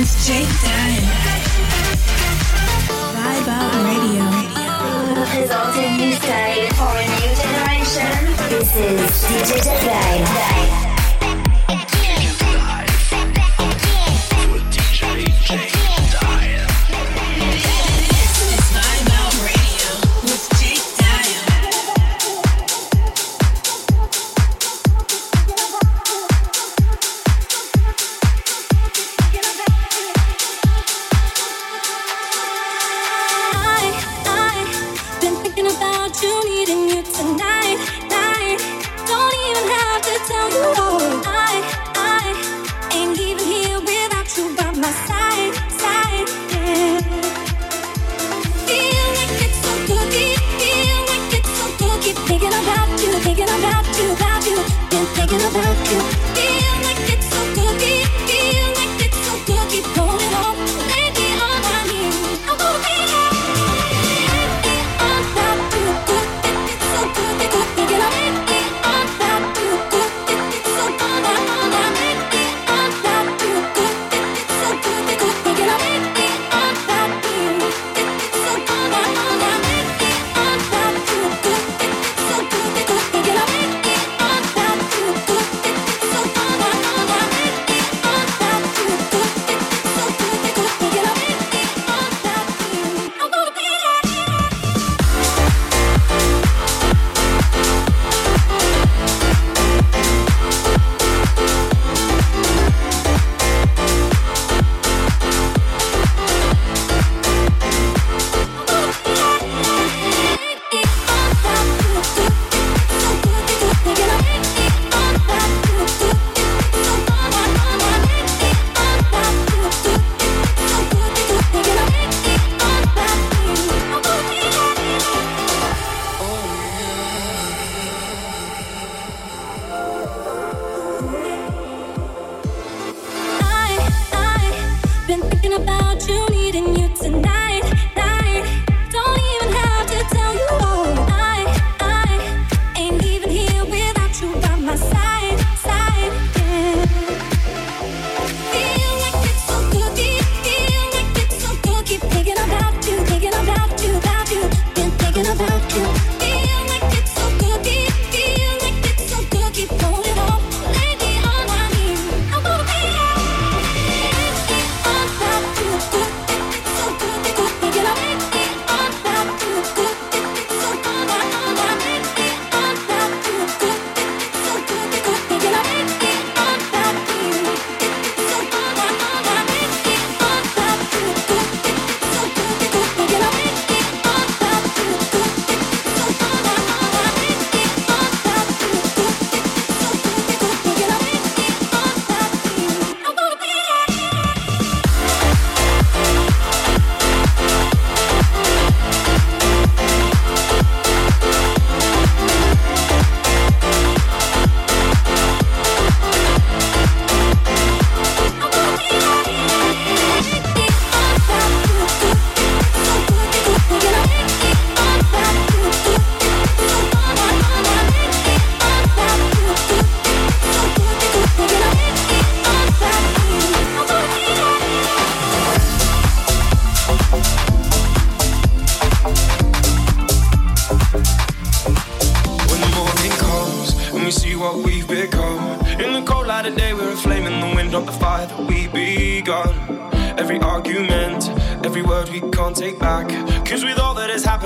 Jake Vibe Out Radio. Is old for a new generation. This is DJ Deadline.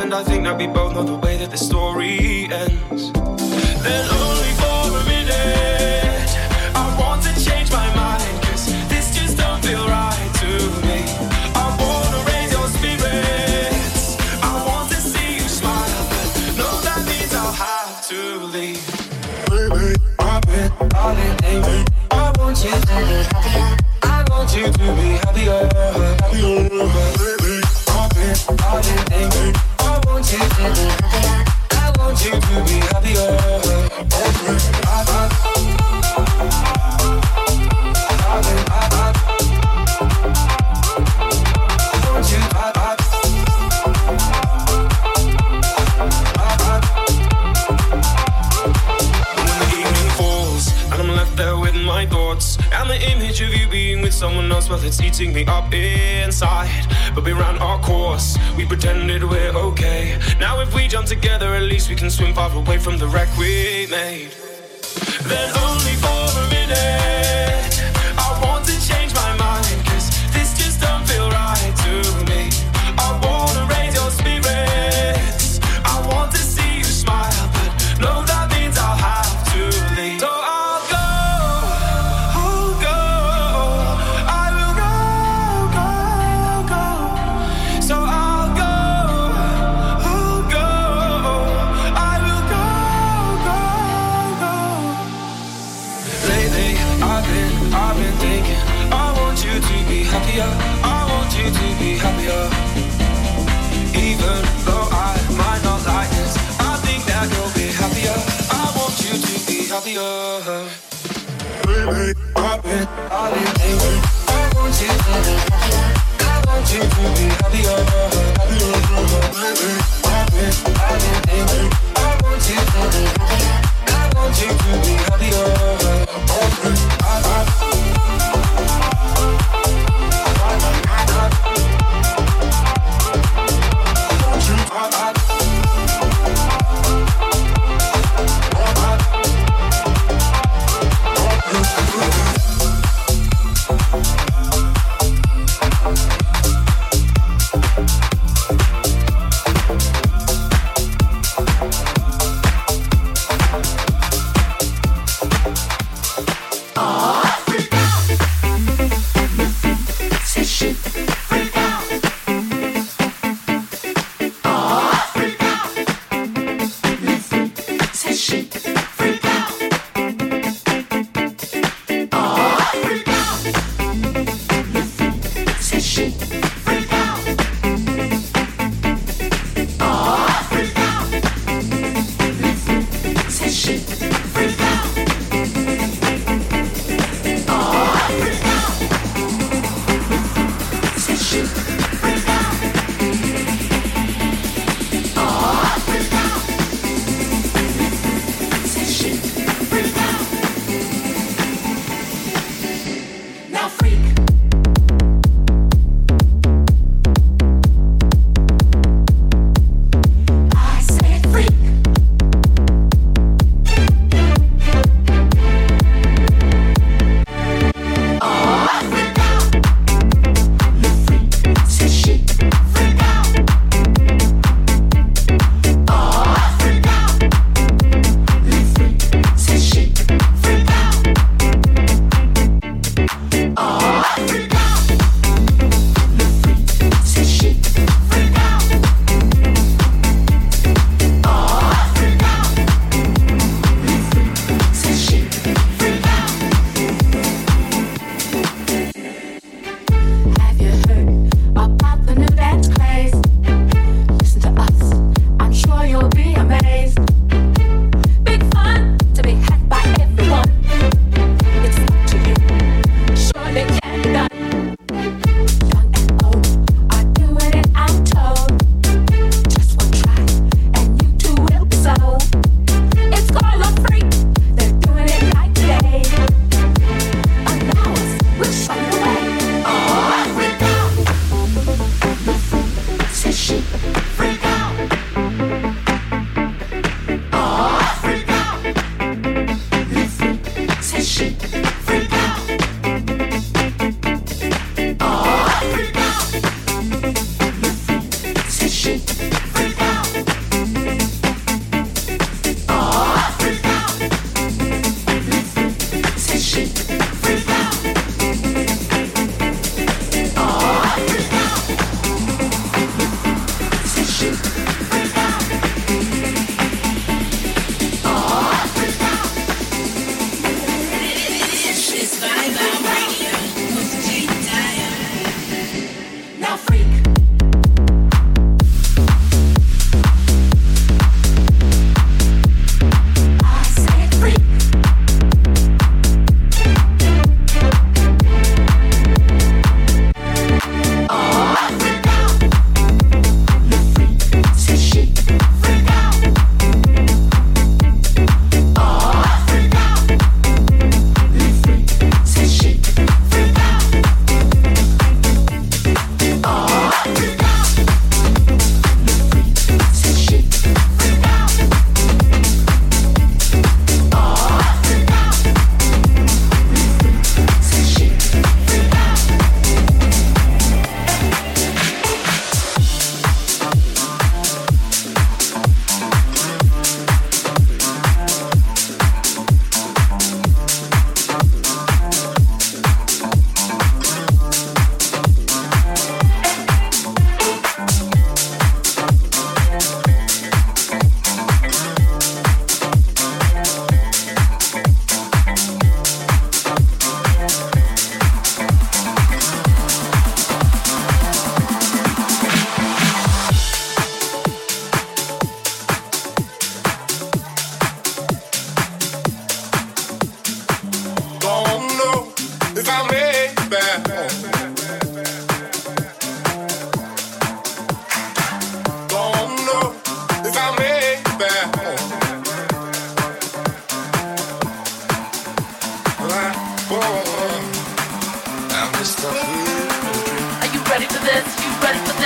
and I think that we both know the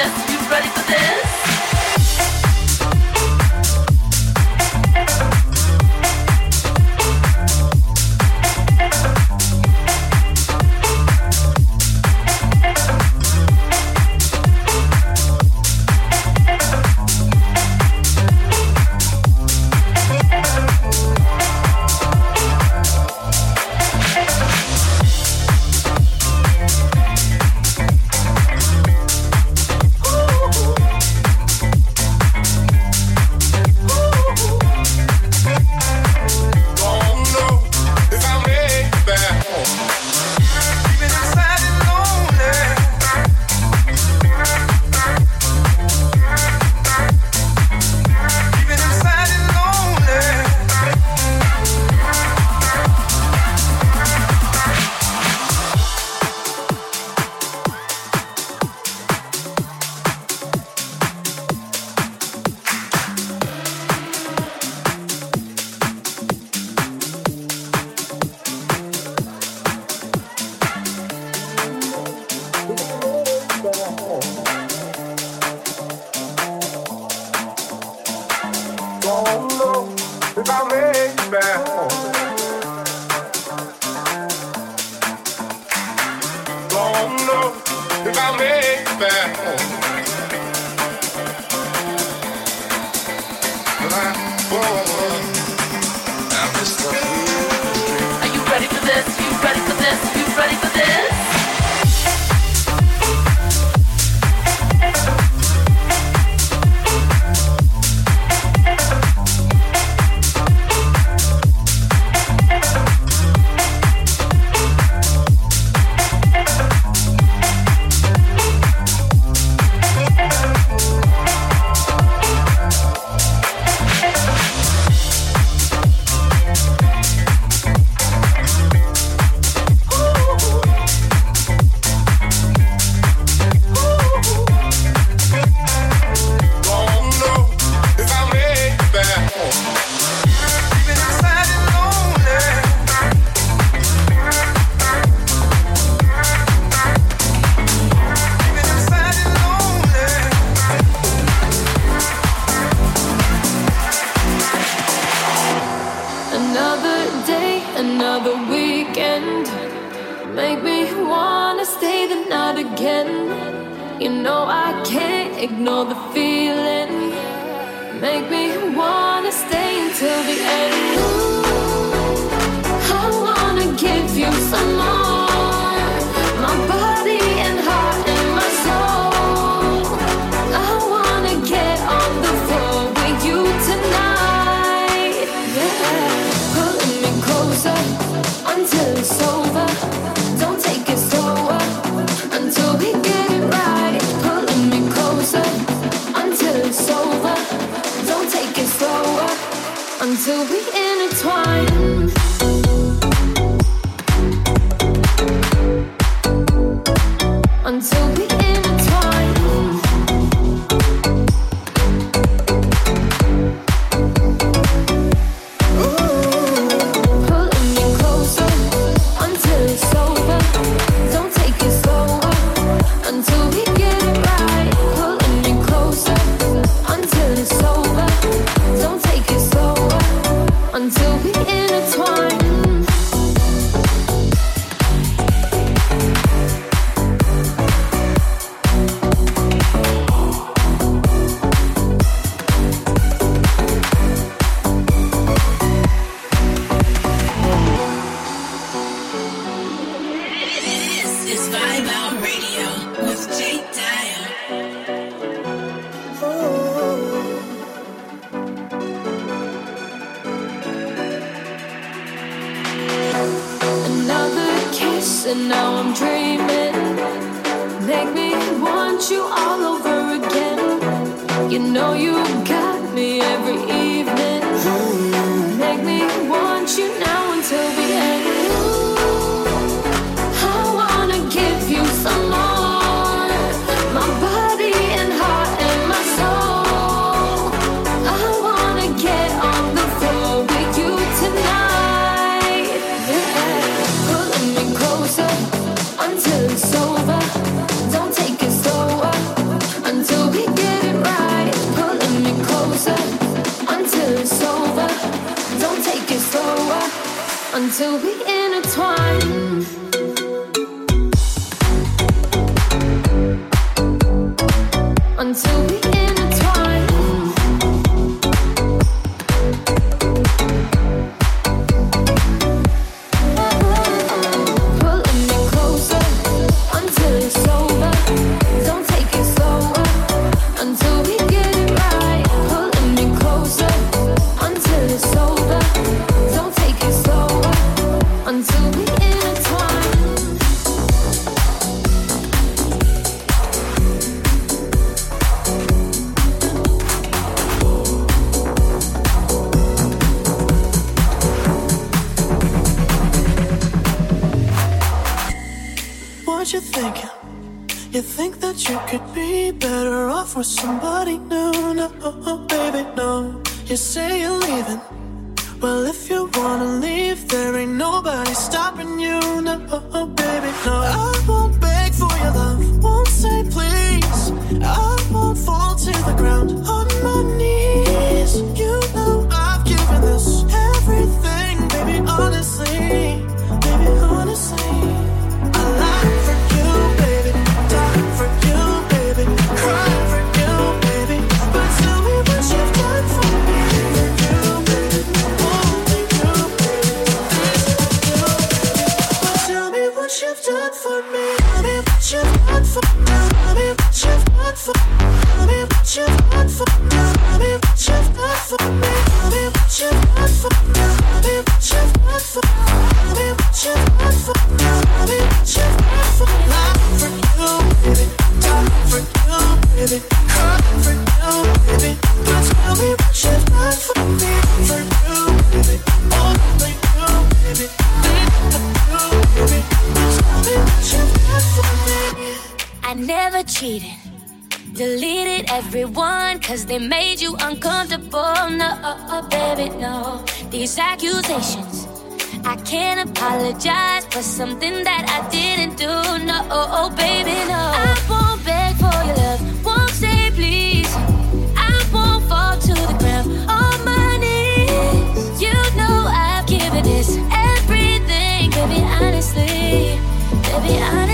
until it, no. These accusations, I can't apologize for something that I didn't do. No, oh, oh, baby, no. I won't beg for your love, won't say please. I won't fall to the ground on my knees. You know I've given this everything, baby, honestly, baby, honestly.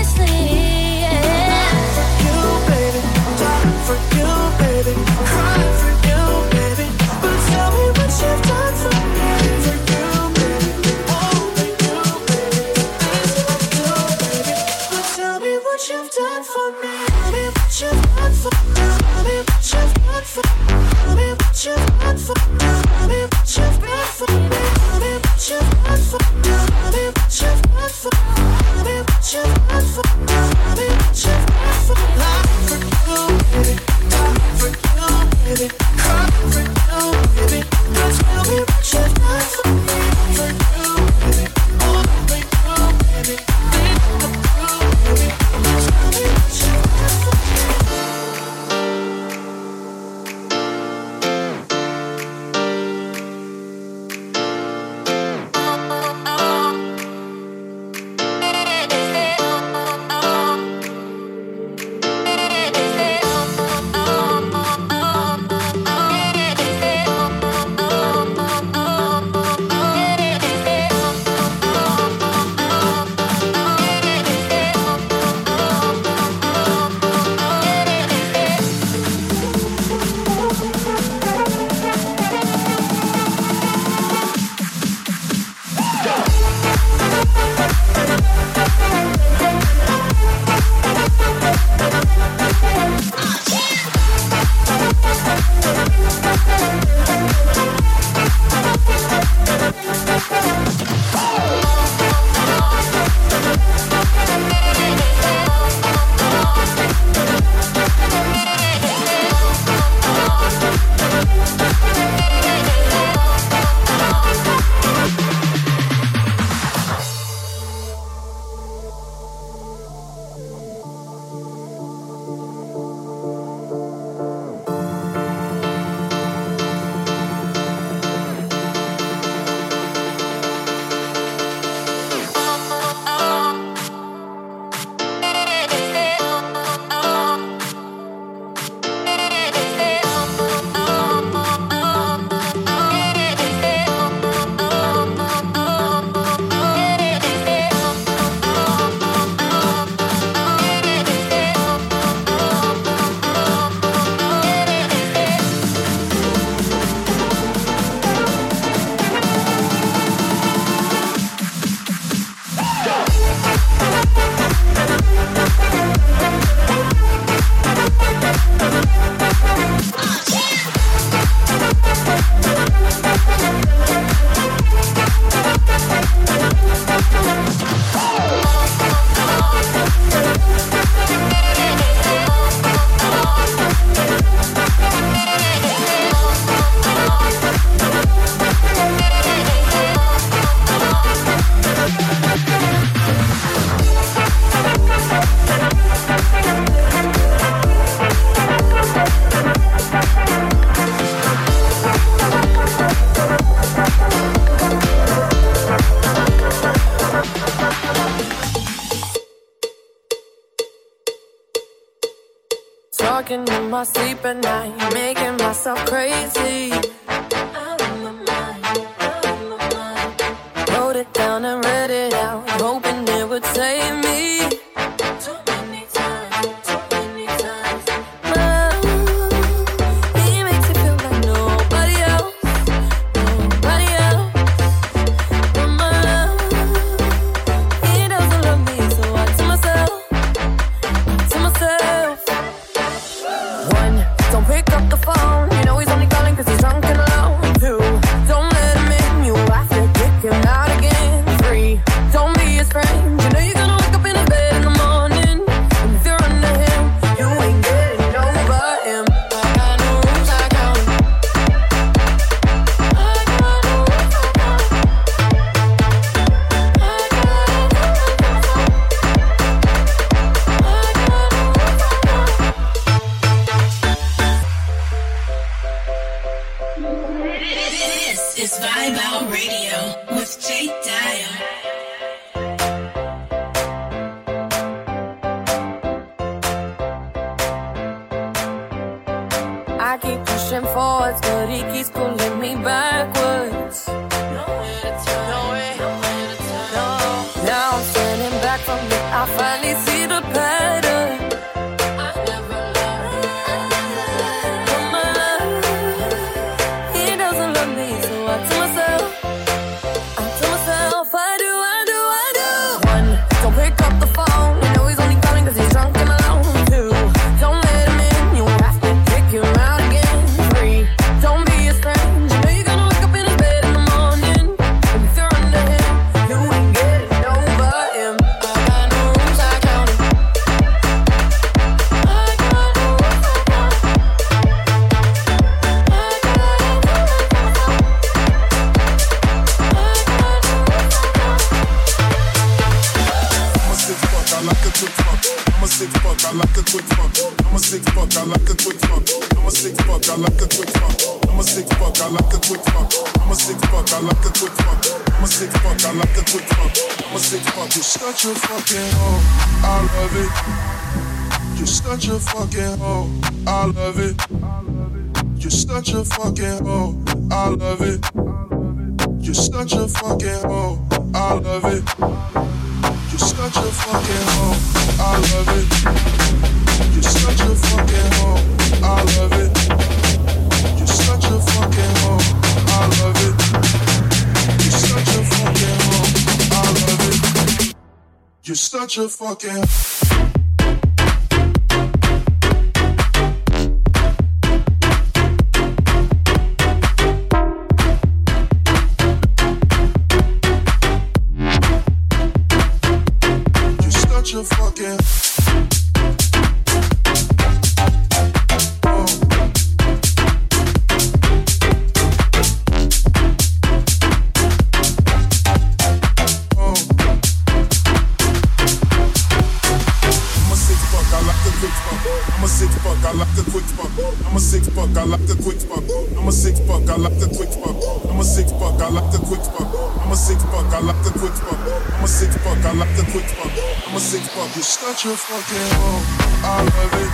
my sleep at night, making myself crazy. Out of my mind, out of my mind. Wrote it down and such a fucking hoe. I love quick You're such a fucking hoe. I like the quick buck. I'm a love it.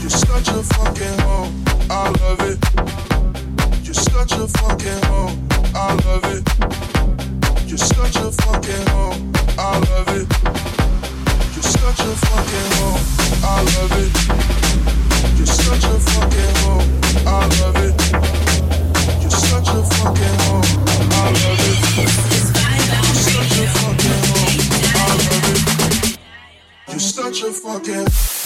You're such a fucking hoe. I love it. You're such a fucking hoe. I love it. You're such a fucking hoe. I love it. You're such a fucking hoe. I love it. You're such a fucking hoe. I love it. You're such a fucking hoe. I love it. Such a fucking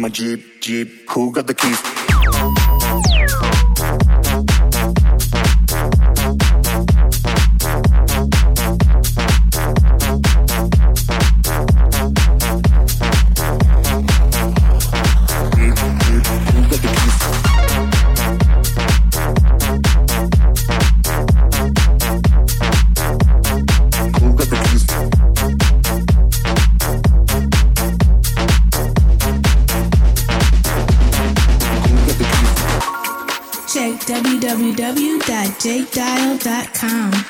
my Jeep, Jeep. Who got the keys? jakedile.com.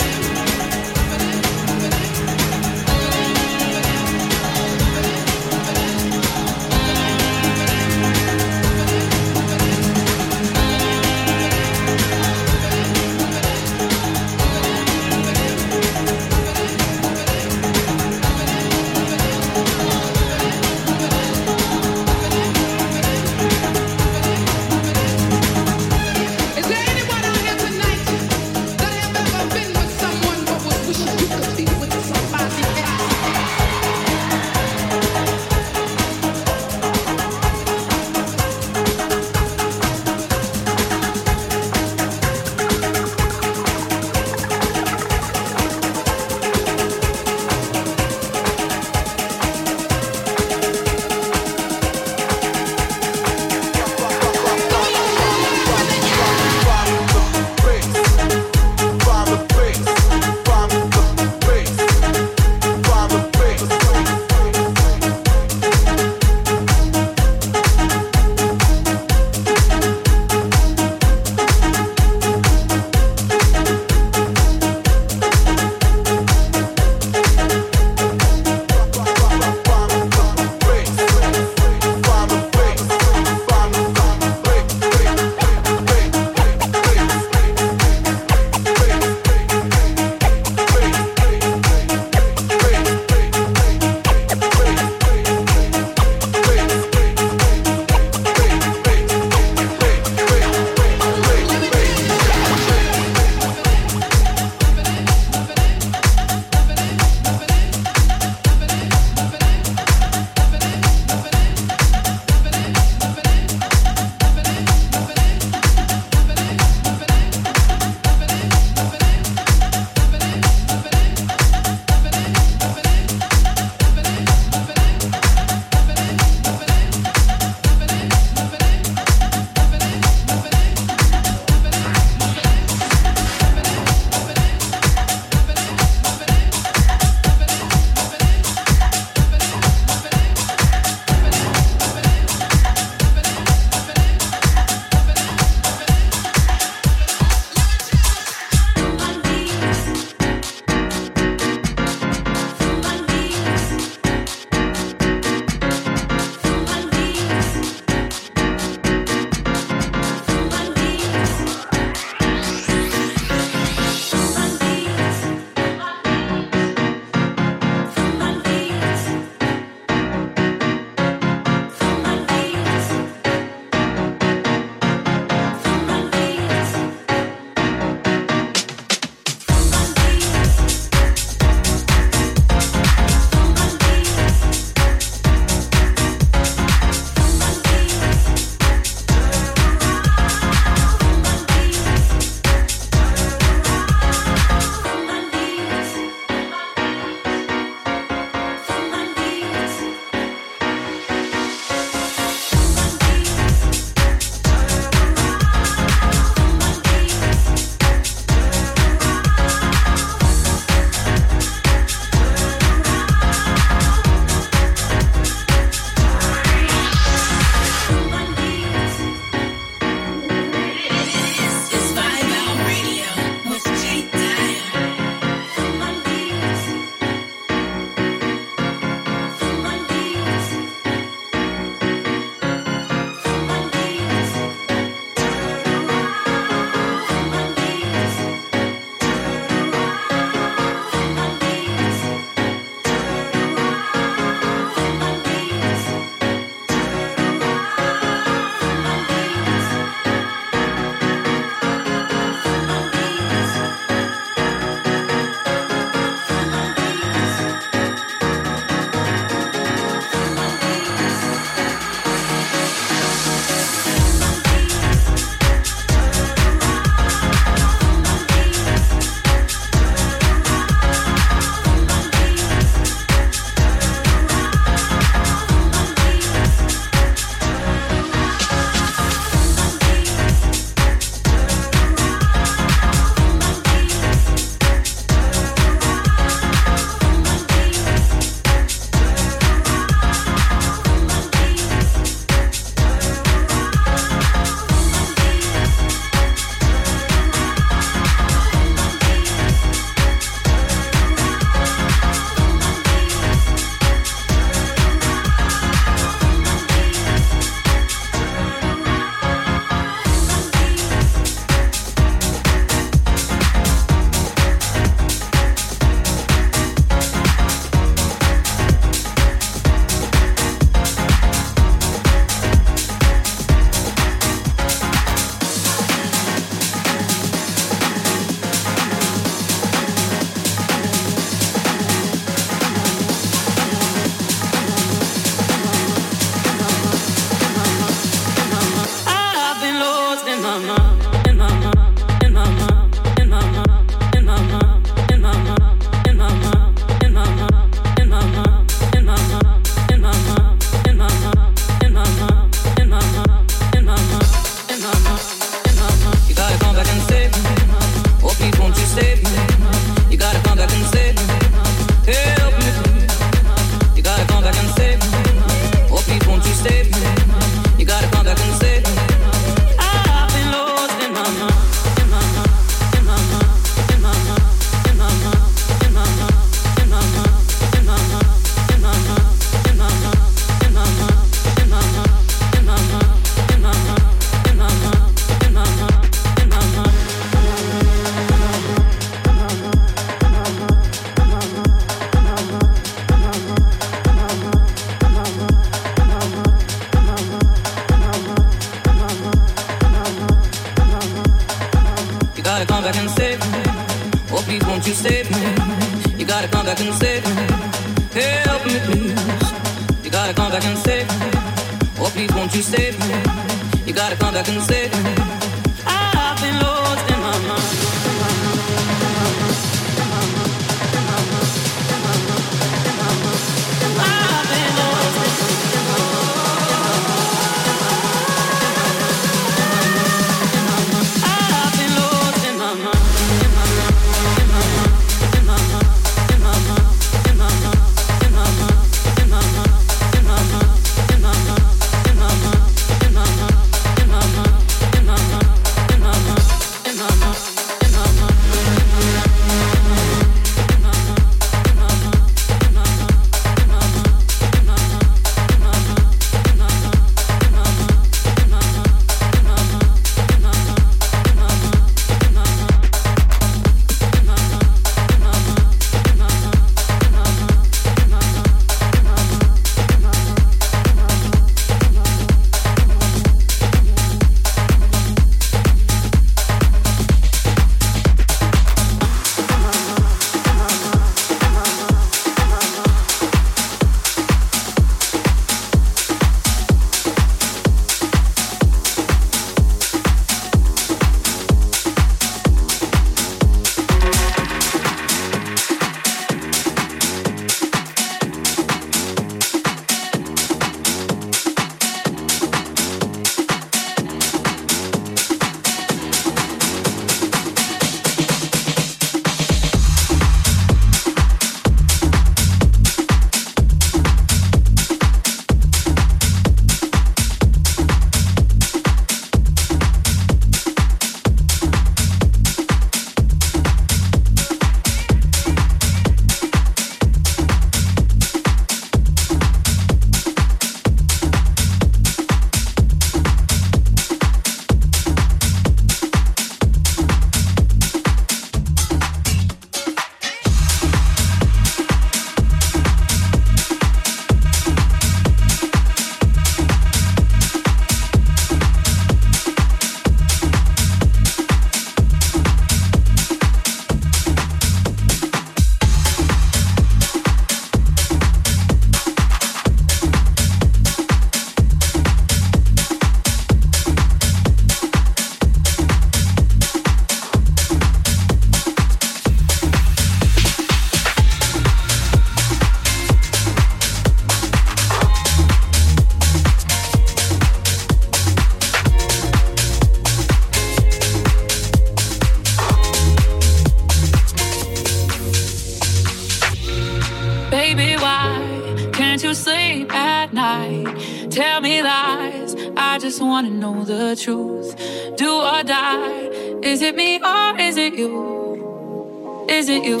Is it me or is it you? Is it you?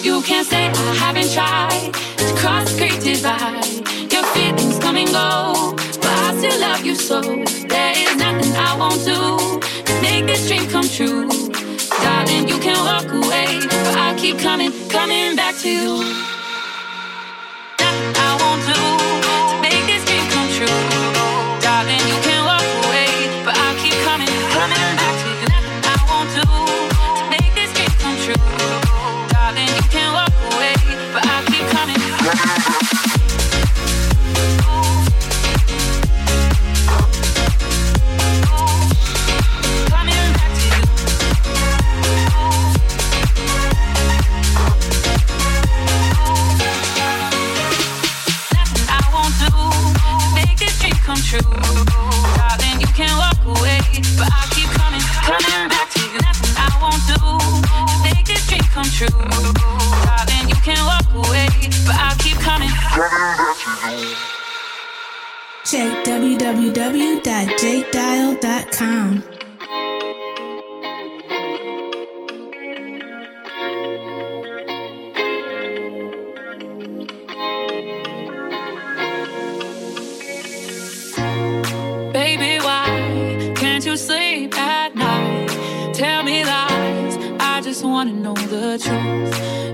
You can't say I haven't tried to cross the great divide. Your feelings come and go, but I still love you so. There is nothing I won't do to make this dream come true. Darling, you can walk away, but I'll keep coming, coming back to you. At you sleep at night? Tell me lies, I just wanna know the truth.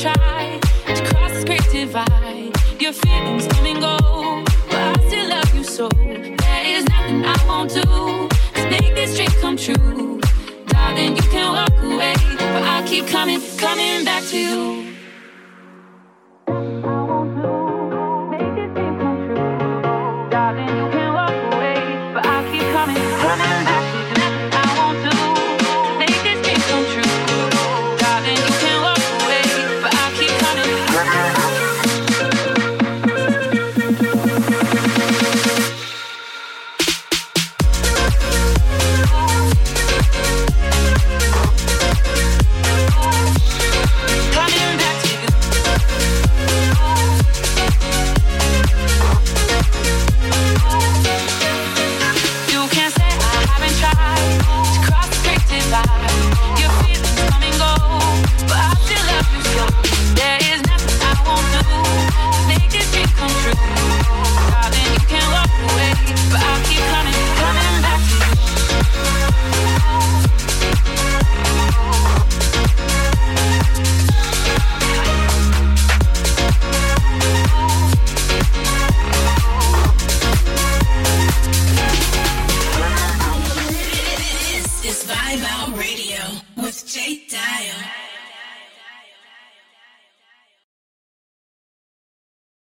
Tried to cross this great divide. Your feelings come and go, but I still love you so. There is nothing I won't do to make this dream come true. Darling, you can walk away, but I'll keep coming, coming back to you.